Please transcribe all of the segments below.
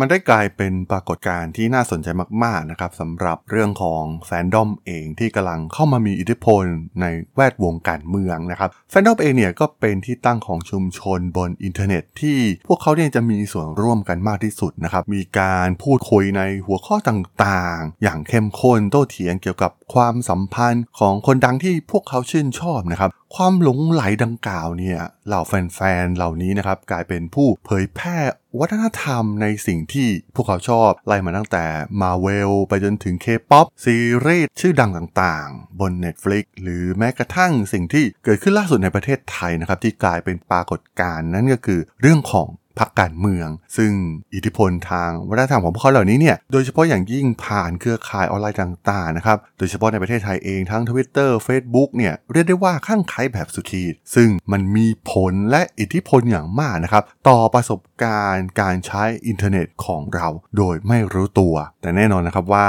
มันได้กลายเป็นปรากฏการณ์ที่น่าสนใจมากๆนะครับสำหรับเรื่องของแฟนดอมเองที่กำลังเข้ามามีอิทธิพลในแวดวงการเมืองนะครับแฟนดอมเองเนี่ยก็เป็นที่ตั้งของชุมชนบนอินเทอร์เน็ต ที่พวกเขาเนี่ยจะมีส่วนร่วมกันมากที่สุดนะครับมีการพูดคุยในหัวข้อต่างๆ อย่างเข้มข้นโต้เถียงเกี่ยวกับความสัมพันธ์ของคนดังที่พวกเขาชื่นชอบนะครับความหลงไหลดังกล่าวเนี่ยเหล่าแฟนๆเหล่านี้นะครับกลายเป็นผู้เผยแพร่วัฒนธรรมในสิ่งที่พวกเขาชอบไล่มาตั้งแต่มาเวลไปจนถึงเคป๊อปซีรีส์ชื่อดังต่างๆ บน Netflix หรือแม้กระทั่งสิ่งที่เกิดขึ้นล่าสุดในประเทศไทยนะครับ ที่กลายเป็นปรากฏการณ์นั่นก็คือเรื่องของ พรรคการเมือง ซึ่งอิทธิพลทางวัฒนธรรมของพวกเขาเหล่านี้เนี่ยโดยเฉพาะอย่างยิ่งผ่านเครือข่ายออนไลน์ต่างๆนะครับโดยเฉพาะในประเทศไทยเองทั้ง Twitter Facebook เนี่ยเรียกได้ว่าคลั่งไคล้แบบสุดขีดซึ่งมันมีผลและอิทธิพลอย่างมากนะครับต่อประสบการณ์การใช้อินเทอร์เน็ตของเราโดยไม่รู้ตัว แต่แน่นอนนะครับว่า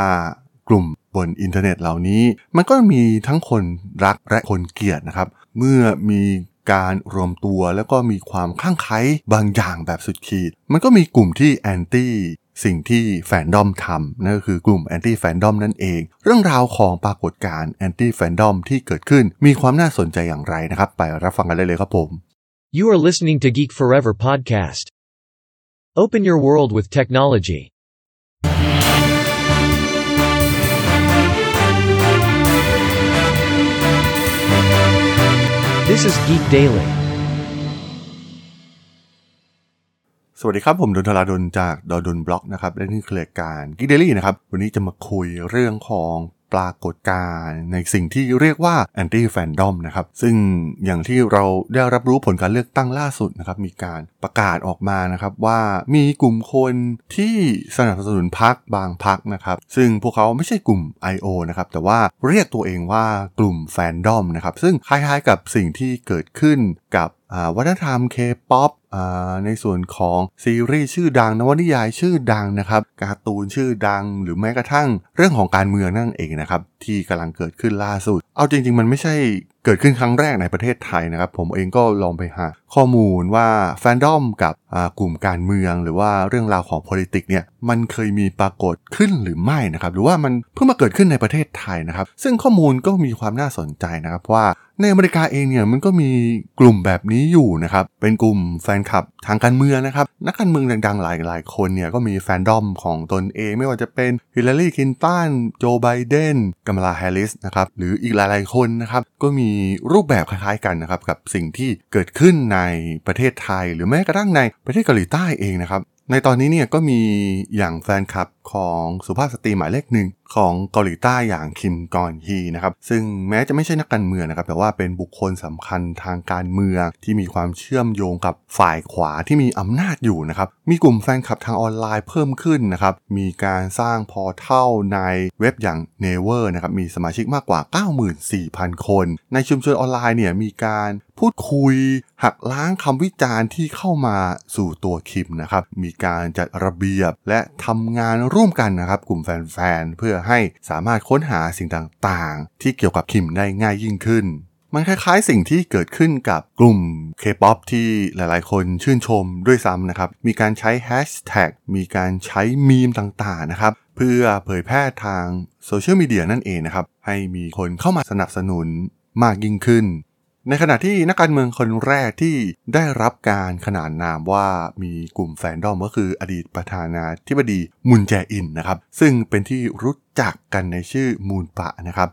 กลุ่มบนอินเทอร์เน็ตเหล่านี้ มันก็มีทั้งคนรักและคนเกลียดนะครับ เมื่อมี การรวมตัวแล้วก็มีความคลั่งไคล้บางอย่างแบบสุดขีด มันก็มีกลุ่มที่ anti สิ่งที่แฟนดอมทำนั่นก็คือกลุ่ม anti-fandom นั่นเอง เรื่องราวของปรากฏการณ์ anti-fandom ที่เกิดขึ้นมีความน่าสนใจอย่างไรนะครับ ไปรับฟังกันได้เลยครับผม You are listening to Geek Forever podcast. Open your world with technology. This is Geek Daily. สวัสดีครับ ผมดนทราดนจากดอดนบล็อกนะครับ และนี่คือรายการ Geek Daily นะครับ วันนี้จะมาคุยเรื่องของ ปรากฏการณ์ในสิ่งที่เรียกว่าแอนตี้แฟนดอมนะครับ ซึ่งอย่างที่เราได้รับรู้ผลการเลือกตั้งล่าสุดนะครับ มีการประกาศออกมานะครับว่ามีกลุ่มคนที่สนับสนุนพักบางพักนะครับ ซึ่งพวกเขาไม่ใช่กลุ่ม I.O. นะครับแต่ว่าเรียกตัวเองว่ากลุ่มแฟนดอมนะครับ ซึ่งคล้ายๆกับสิ่งที่เกิดขึ้นกับวัฒนธรรมเคป๊อป ในส่วนของซีรีส์ชื่อดังนวนิยายชื่อดังนะครับการ์ตูนชื่อดังหรือแม้กระทั่งเรื่องของการเมืองนั่นเองนะครับที่กำลังเกิดขึ้นล่าสุด เอาจริง ๆ มันไม่ใช่ เกิดขึ้นครั้งแรกในประเทศไทยนะครับ ผมเองก็ลองไปหาข้อมูลว่าแฟนดอมกับกลุ่มการเมือง หรือว่าเรื่องราวของ politics เนี่ยมันเคยมีปรากฏขึ้นหรือไม่นะครับ หรือว่ามันเพิ่งมาเกิดขึ้นในประเทศไทยนะครับ ซึ่งข้อมูลก็มีความน่าสนใจนะครับว่าในอเมริกาเองเนี่ยมันก็มีกลุ่มแบบนี้อยู่นะครับ เป็นกลุ่มแฟนคลับทางการเมืองนะครับ นักการเมืองดังๆ หลายๆ คนเนี่ยก็มีแฟนดอมของตนเอง ไม่ว่าจะเป็นฮิลลารีคินตันโจไบเดนกมลาแฮร์ริสนะครับหรืออีกหลายๆคนนะครับก็มีรูปแบบคล้ายๆกันนะครับกับสิ่งที่เกิดขึ้นในประเทศไทย หรือแม้กระทั่งในประเทศเกาหลีใต้เองนะครับ ในตอนนี้เนี่ยก็มีอย่างแฟนคลับของสุภาพสตรีหมายเลขหนึ่งของเกาหลีใต้อย่างคิมกอนฮีนะครับซึ่งแม้จะไม่ใช่นักการเมืองนะครับแต่ว่าเป็นบุคคลสำคัญทางการเมืองที่มีความเชื่อมโยงกับฝ่ายขวาที่มีอำนาจอยู่นะครับมีกลุ่มแฟนคลับทางออนไลน์เพิ่มขึ้นนะครับมีการสร้าง portal ในเว็บอย่าง n e v e r นะครับมีสมาชิกมากกว่า 94,000 คน ในชุมชนออนไลน์เนี่ยมีการ พูดคุย หักล้างคำวิจารณ์ที่เข้ามาสู่ตัวคิมนะครับ มีการจัดระเบียบและทำงานร่วมกันนะครับ กลุ่มแฟนๆ เพื่อให้สามารถค้นหาสิ่งต่างๆ ที่เกี่ยวกับคิมได้ง่ายยิ่งขึ้นมันคล้ายๆสิ่งที่เกิดขึ้นกับกลุ่ม K-POP ที่หลายๆ คนชื่นชมด้วยซ้ำนะครับ มีการใช้แฮชแท็ก มีการใช้มีมต่างๆ นะครับ เพื่อเผยแพร่ทางโซเชียลมีเดียนั่นเองนะครับ ให้มีคนเข้ามาสนับสนุนมากยิ่งขึ้น ในขณะที่นักการเมืองคนแรกที่ได้รับการขนานนามว่ามีกลุ่มแฟนดอมก็คืออดีตประธานาธิบดีมุนแจอินนะครับ ซึ่งเป็นที่รู้จักกันในชื่อมุนปานะครับ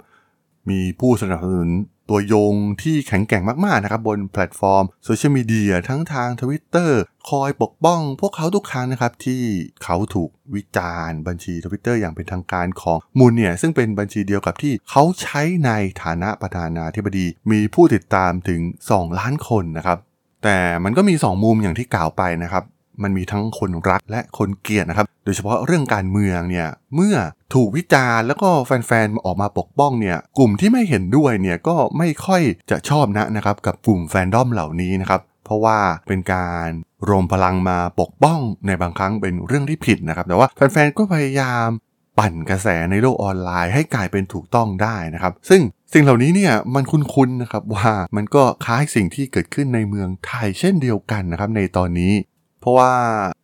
มีผู้สนับสนุนตัวยงที่แข็งแกร่งมากๆนะครับบนแพลตฟอร์มโซเชียลมีเดียทั้งทาง Twitter คอยปกป้องพวกเขาทุกครั้งนะครับ ที่เขาถูกวิจารณ์บัญชี Twitter อย่างเป็นทางการของมูลเนี่ย ซึ่งเป็นบัญชีเดียวกับที่เขาใช้ในฐานะประธานาธิบดี มีผู้ติดตามถึง 2 ล้านคนนะครับ แต่มันก็มี 2 มุมอย่างที่กล่าวไปนะครับ มันมีทั้งคนรักและคนเกลียดนะครับ โดยเฉพาะเรื่องการเมืองเนี่ย เมื่อถูกวิจารณ์แล้วก็แฟนๆ ออกมาปกป้องเนี่ย กลุ่มที่ไม่เห็นด้วยเนี่ยก็ไม่ค่อยจะชอบนะนะครับกับกลุ่มแฟนดอมเหล่านี้นะครับ เพราะว่าเป็นการรวมพลังมาปกป้องในบางครั้งเป็นเรื่องที่ผิดนะครับ แต่ว่าแฟนๆ ก็พยายามปั่นกระแสในโลกออนไลน์ให้กลายเป็นถูกต้องได้นะครับ ซึ่งสิ่งเหล่านี้เนี่ยมันคุ้นๆนะครับว่ามันก็คล้ายสิ่งที่เกิดขึ้นในเมืองไทยเช่นเดียวกันนะครับในตอนนี้ เพราะว่า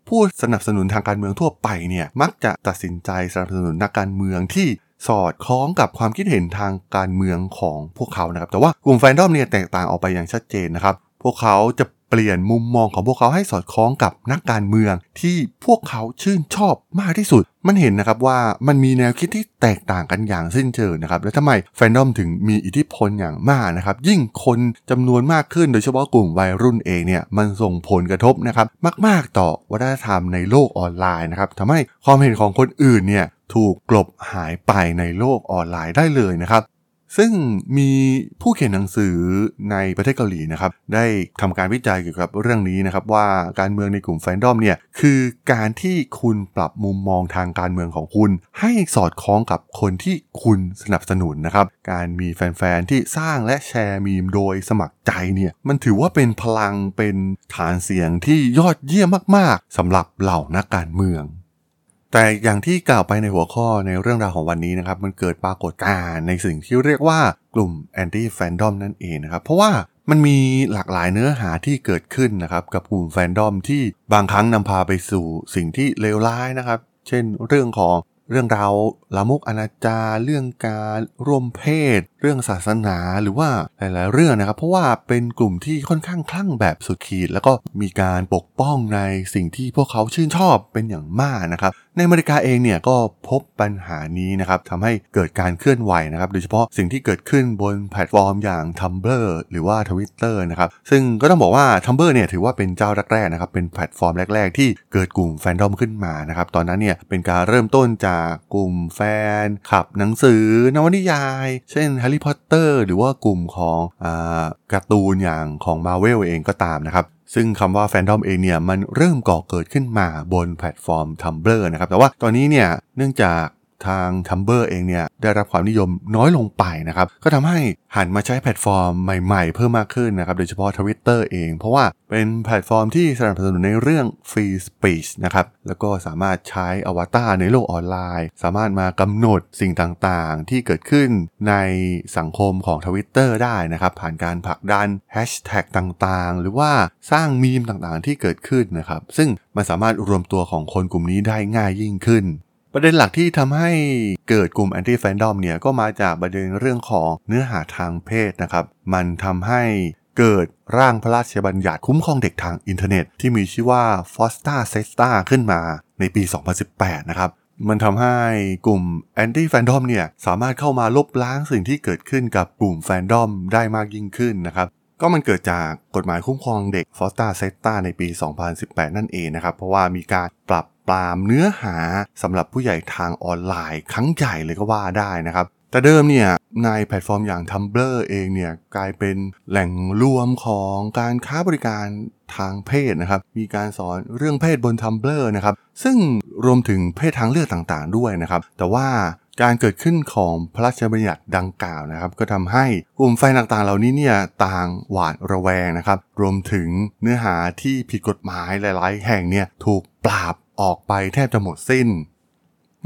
ผู้สนับสนุนทางการเมืองทั่วไปเนี่ยมักจะตัดสินใจสนับสนุนนักการเมืองที่สอดคล้องกับความคิดเห็นทางการเมืองของพวกเขานะครับแต่ว่ากลุ่มแฟนดอมเนี่ยแตกต่างออกไปอย่างชัดเจนนะครับพวกเขาจะ เปลี่ยนมุมมองของพวกเขาให้สอดคล้องกับนักการเมือง ที่พวกเขาชื่นชอบมากที่สุด มันเห็นนะครับว่ามันมีแนวคิดที่แตกต่างกันอย่างสิ้นเชิงนะครับแล้วทำไมแฟนดอมถึงมีอิทธิพลอย่างมากนะครับยิ่งคนจำนวนมากขึ้นโดยเฉพาะกลุ่มวัยรุ่นเองเนี่ยมันส่งผลกระทบนะครับมาก ๆต่อวัฒนธรรมในโลกออนไลน์นะครับทำให้ความเห็นของคนอื่นเนี่ยถูกกลบหายไปในโลกออนไลน์ได้เลยนะครับ ซึ่งมีผู้เขียนหนังสือในประเทศเกาหลีนะครับ ได้ทำการวิจัยเกี่ยวกับเรื่องนี้นะครับ ว่าการเมืองในกลุ่มแฟนดอมเนี่ยคือการที่คุณปรับมุมมองทางการเมืองของคุณ ให้สอดคล้องกับคนที่คุณสนับสนุนนะครับ การมีแฟนๆที่สร้างและแชร์มีมโดยสมัครใจเนี่ยมันถือว่าเป็นพลังเป็นฐานเสียงที่ยอดเยี่ยมมากๆสำหรับเหล่านักการเมือง แต่อย่างที่กล่าวไปในหัวข้อในเรื่องราวของวันนี้นะครับ มันเกิดปรากฏการณ์ในสิ่งที่เรียกว่ากลุ่มแอนตี้แฟนดอมนั่นเองนะครับ เพราะว่ามันมีหลากหลายเนื้อหาที่เกิดขึ้นนะครับ กับกลุ่มแฟนดอมที่บางครั้งนำพาไปสู่สิ่งที่เลวร้ายนะครับ เช่นเรื่องของเรื่องราวลามกอนาจารเรื่องการร่วมเพศ เรื่องศาสนาหรือว่าหลาย ๆ เรื่องนะครับ เพราะว่าเป็นกลุ่มที่ค่อนข้างคลั่งแบบสุดขีด แล้วก็มีการปกป้องในสิ่งที่พวกเขาชื่นชอบเป็นอย่างมากนะครับในอเมริกาเองเนี่ยก็พบปัญหานี้นะครับทำให้เกิดการเคลื่อนไหวนะครับโดยเฉพาะสิ่งที่เกิดขึ้นบนแพลตฟอร์มอย่าง Tumblr หรือว่า Twitter นะครับซึ่งก็ต้องบอกว่า Tumblr เนี่ยถือว่าเป็นเจ้าแรกๆนะครับเป็นแพลตฟอร์มแรก ๆ ที่เกิดกลุ่มแฟนดอมขึ้นมานะครับตอนนั้นเนี่ยเป็นการเริ่มต้นจากกลุ่มแฟนคลับหนังสือนวนิยาย เช่นแฮร์รี่พอตเตอร์หรือว่ากลุ่มของอาการ์ตูนอย่างของมาเวลเองก็ตามนะครับซึ่งคำว่าแฟนดอมเองเนี่ยมันเริ่มก่อเกิดขึ้นมาบนแพลตฟอร์ม Tumblr นะครับแต่ว่าตอนนี้เนี่ยเนื่องจาก ทาง Tumblr เองเนี่ยได้รับความนิยมน้อยลงไปนะครับ ก็ทำให้หันมาใช้แพลตฟอร์มใหม่ๆ เพิ่มมากขึ้นนะครับ โดยเฉพาะ Twitter เอง เพราะว่าเป็นแพลตฟอร์มที่สนับสนุนในเรื่อง Free Speech นะครับ แล้วก็สามารถใช้อวตารในโลกออนไลน์ สามารถมากำหนดสิ่งต่างๆ ที่เกิดขึ้นในสังคมของ Twitter ได้นะครับ ผ่านการผลักดันแฮชแท็กต่างๆ หรือว่าสร้างมีมต่างๆ ที่เกิดขึ้นนะครับ ซึ่งมันสามารถรวมตัวของคนกลุ่มนี้ได้ง่ายยิ่งขึ้น ประเด็นหลักที่ทำให้เกิดกลุ่ม anti-fandom เนี่ยก็มาจากประเด็นเรื่องของเนื้อหาทางเพศนะครับ มันทำให้เกิดร่างพระราชบัญญัติคุ้มครองเด็กทางอินเทอร์เน็ต ที่มีชื่อว่า FOSTA SESTA ขึ้นมาในปี 2018 นะครับ มันทำให้กลุ่ม anti-fandom เนี่ยสามารถเข้ามาลบล้างสิ่งที่เกิดขึ้นกับกลุ่มแฟนดอมได้มากยิ่งขึ้นนะครับ ก็มันเกิดจากกฎหมายคุ้มครองเด็ก FOSTA SESTA ในปี 2018 นั่นเองนะครับ เพราะว่ามีการปราบปรามเนื้อหาสำหรับผู้ใหญ่ทางออนไลน์ครั้งใหญ่เลยก็ว่าได้นะครับ แต่เดิมเนี่ยในแพลตฟอร์มอย่าง Tumblr เองเนี่ยกลายเป็นแหล่งรวมของการค้าบริการทางเพศนะครับ มีการสอนเรื่องเพศบน Tumblr นะครับ ซึ่งรวมถึงเพศทางเลือกต่างๆ ด้วยนะครับ แต่ว่า การเกิดขึ้นของพระราชบัญญัติดังกล่าวนะครับ ก็ทำให้กลุ่มแฟนต่างๆ เหล่านี้เนี่ยต่างหวาดระแวงนะครับ รวมถึงเนื้อหาที่ผิดกฎหมายหลาย ๆ แห่งเนี่ยถูกปราบออกไปแทบจะหมดสิ้น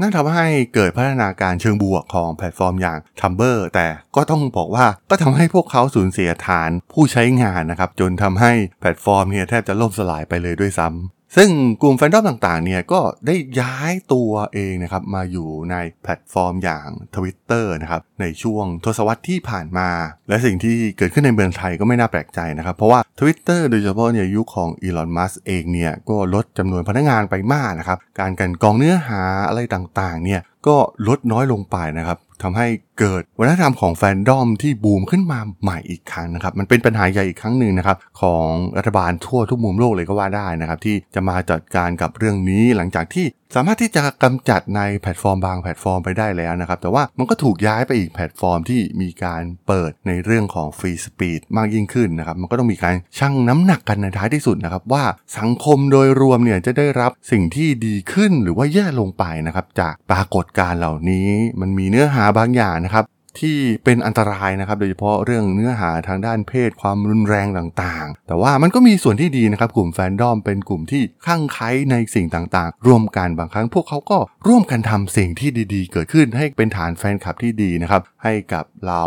นั่นทำให้เกิดพัฒนาการเชิงบวกของแพลตฟอร์มอย่าง Tumblr แต่ก็ต้องบอกว่าก็ทำให้พวกเขาสูญเสียฐานผู้ใช้งานนะครับ จนทำให้แพลตฟอร์มเนี่ยแทบจะล่มสลายไปเลยด้วยซ้ำ ซึ่งกลุ่มแฟนดอมต่างๆเนี่ยก็ได้ย้ายตัวเองนะครับมาอยู่ในแพลตฟอร์มอย่าง Twitter นะครับในช่วงทศวรรษที่ผ่านมา และสิ่งที่เกิดขึ้นในเมืองไทยก็ไม่น่าแปลกใจนะครับ เพราะว่า Twitter โดยเฉพาะในยุคของอีลอนมัสก์เองเนี่ยก็ลดจำนวนพนักงานไปมากนะครับ การกลั่นกรองเนื้อหาอะไรต่างๆเนี่ย ก็ลดน้อยลงไปนะครับทำให้เกิดวัฒนธรรมของแฟนดอมที่บูมขึ้นมาใหม่อีกครั้งนะครับ มันเป็นปัญหาใหญ่อีกครั้งหนึ่งนะครับ ของรัฐบาลทั่วทุกมุมโลกเลยก็ว่าได้นะครับ ที่จะมาจัดการกับเรื่องนี้หลังจากที่ สามารถที่จะกำจัดในแพลตฟอร์มบางแพลตฟอร์มไปได้แล้วนะครับ แต่ว่ามันก็ถูกย้ายไปอีกแพลตฟอร์มที่มีการเปิดในเรื่องของ free speech มากยิ่งขึ้นนะครับ มันก็ต้องมีการชั่งน้ำหนักกันในท้ายที่สุดนะครับ ว่าสังคมโดยรวมเนี่ยจะได้รับสิ่งที่ดีขึ้นหรือว่าแย่ลงไปนะครับ จากปรากฏการณ์เหล่านี้มันมีเนื้อหาบางอย่างนะครับ ที่เป็นอันตรายนะครับ โดยเฉพาะเรื่องเนื้อหาทางด้านเพศความรุนแรงต่างๆ แต่ว่ามันก็มีส่วนที่ดีนะครับ กลุ่มแฟนดอมเป็นกลุ่มที่ข้างไคล้ในสิ่งต่างๆ ร่วมกันบางครั้งพวกเขาก็ร่วมกันทำสิ่งที่ดีๆ เกิดขึ้นให้เป็นฐานแฟนคลับที่ดีนะครับ ให้กับเรา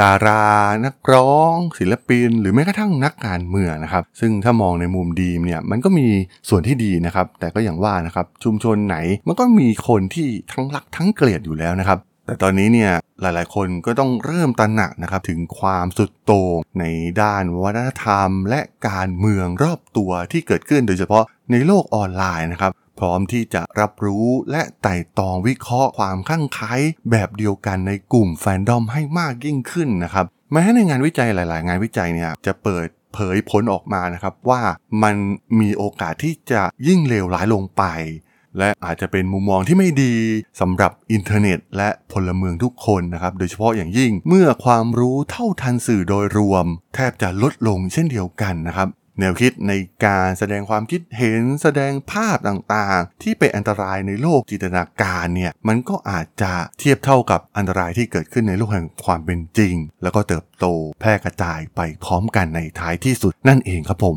ดารา นักร้อง ศิลปิน หรือแม้กระทั่งนักการเมืองนะครับ ซึ่งถ้ามองในมุมดีเนี่ยมันก็มีส่วนที่ดีนะครับ แต่ก็อย่างว่านะครับชุมชนไหนมันก็มีคนที่ทั้งรักทั้งเกลียดอยู่แล้วนะครับ แต่ตอนนี้เนี่ยหลายๆ คนก็ต้องเริ่มตระหนักนะครับถึงความสุดโต่งในด้านวัฒนธรรม และการเมืองรอบตัวที่เกิดขึ้นโดยเฉพาะในโลกออนไลน์นะครับ พร้อมที่จะรับรู้และไต่ตองวิเคราะห์ความข้างไคล้แบบเดียวกันในกลุ่มแฟนดอมให้มากยิ่งขึ้นนะครับแม้ในงานวิจัยหลาย ๆ งานวิจัยเนี่ยจะเปิดเผยผลออกมานะครับว่ามันมีโอกาสที่จะยิ่งเลวร้ายลงไป และอาจจะเป็นมุมมองที่ไม่ดีสำหรับอินเทอร์เน็ต และพลเมืองทุกคนนะครับโดยเฉพาะอย่างยิ่งเมื่อความรู้เท่าทันสื่อโดยรวม แทบจะลดลงเช่นเดียวกันนะครับแนวคิดในการแสดงความคิดเห็นแสดงภาพต่างๆ ที่เป็นอันตรายในโลกจินตนาการเนี่ยมันก็อาจจะเทียบเท่ากับอันตรายที่เกิดขึ้นในโลกแห่งความเป็นจริง แล้วก็เติบโตแพร่กระจายไปพร้อมกันในท้ายที่สุดนั่นเองครับผม